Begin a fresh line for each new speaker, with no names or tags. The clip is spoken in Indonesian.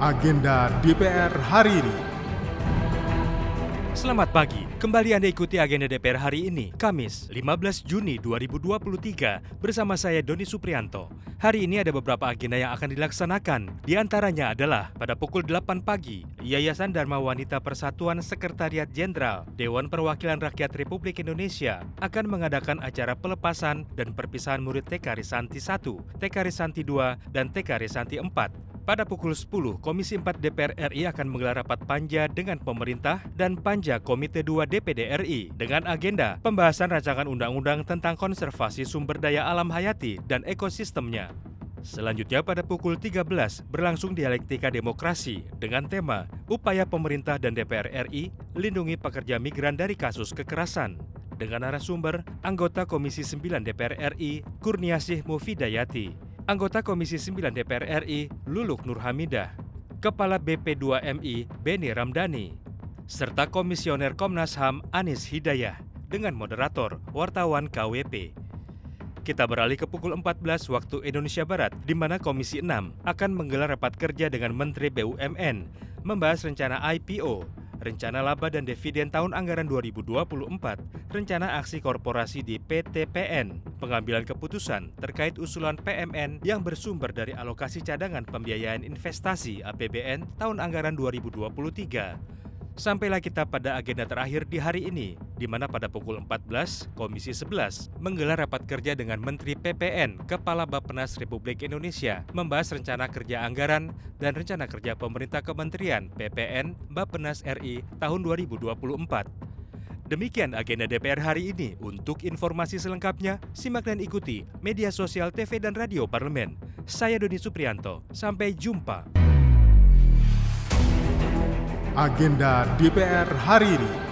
agenda DPR hari ini.
Selamat pagi, kembali Anda ikuti agenda DPR hari ini, Kamis 15 Juni 2023 bersama saya Doni Suprianto. Hari ini ada beberapa agenda yang akan dilaksanakan, di antaranya adalah pada pukul 8 pagi, Yayasan Dharma Wanita Persatuan Sekretariat Jenderal Dewan Perwakilan Rakyat Republik Indonesia akan mengadakan acara pelepasan dan perpisahan murid TK Risanti 1, TK Risanti 2, dan TK Risanti 4 pada pukul 10, Komisi 4 DPR RI akan menggelar rapat panja dengan pemerintah dan panja Komite 2 DPD RI dengan agenda pembahasan rancangan undang-undang tentang konservasi sumber daya alam hayati dan ekosistemnya. Selanjutnya pada pukul 13 berlangsung dialektika demokrasi dengan tema Upaya Pemerintah dan DPR RI Lindungi Pekerja Migran dari Kasus Kekerasan dengan narasumber anggota Komisi 9 DPR RI Kurniasih Mufidayati anggota Komisi 9 DPR RI Luluk Nurhamidah, Kepala BP2MI Beni Ramdhani, serta Komisioner Komnas HAM Anis Hidayah dengan moderator wartawan KWP. Kita beralih ke pukul 14 waktu Indonesia Barat, di mana Komisi 6 akan menggelar rapat kerja dengan Menteri BUMN, membahas rencana IPO rencana laba dan dividen tahun anggaran 2024, rencana aksi korporasi di PTPN, pengambilan keputusan terkait usulan PMN yang bersumber dari alokasi cadangan pembiayaan investasi APBN tahun anggaran 2023 Sampailah kita pada agenda terakhir di hari ini, di mana pada pukul 14, Komisi 11 menggelar rapat kerja dengan Menteri PPN, Kepala Bappenas Republik Indonesia, membahas rencana kerja anggaran dan rencana kerja pemerintah kementerian PPN Bappenas RI tahun 2024. Demikian agenda DPR hari ini. Untuk informasi selengkapnya, simak dan ikuti media sosial TV dan radio parlemen. Saya Doni Suprianto. Sampai jumpa
agenda DPR hari ini.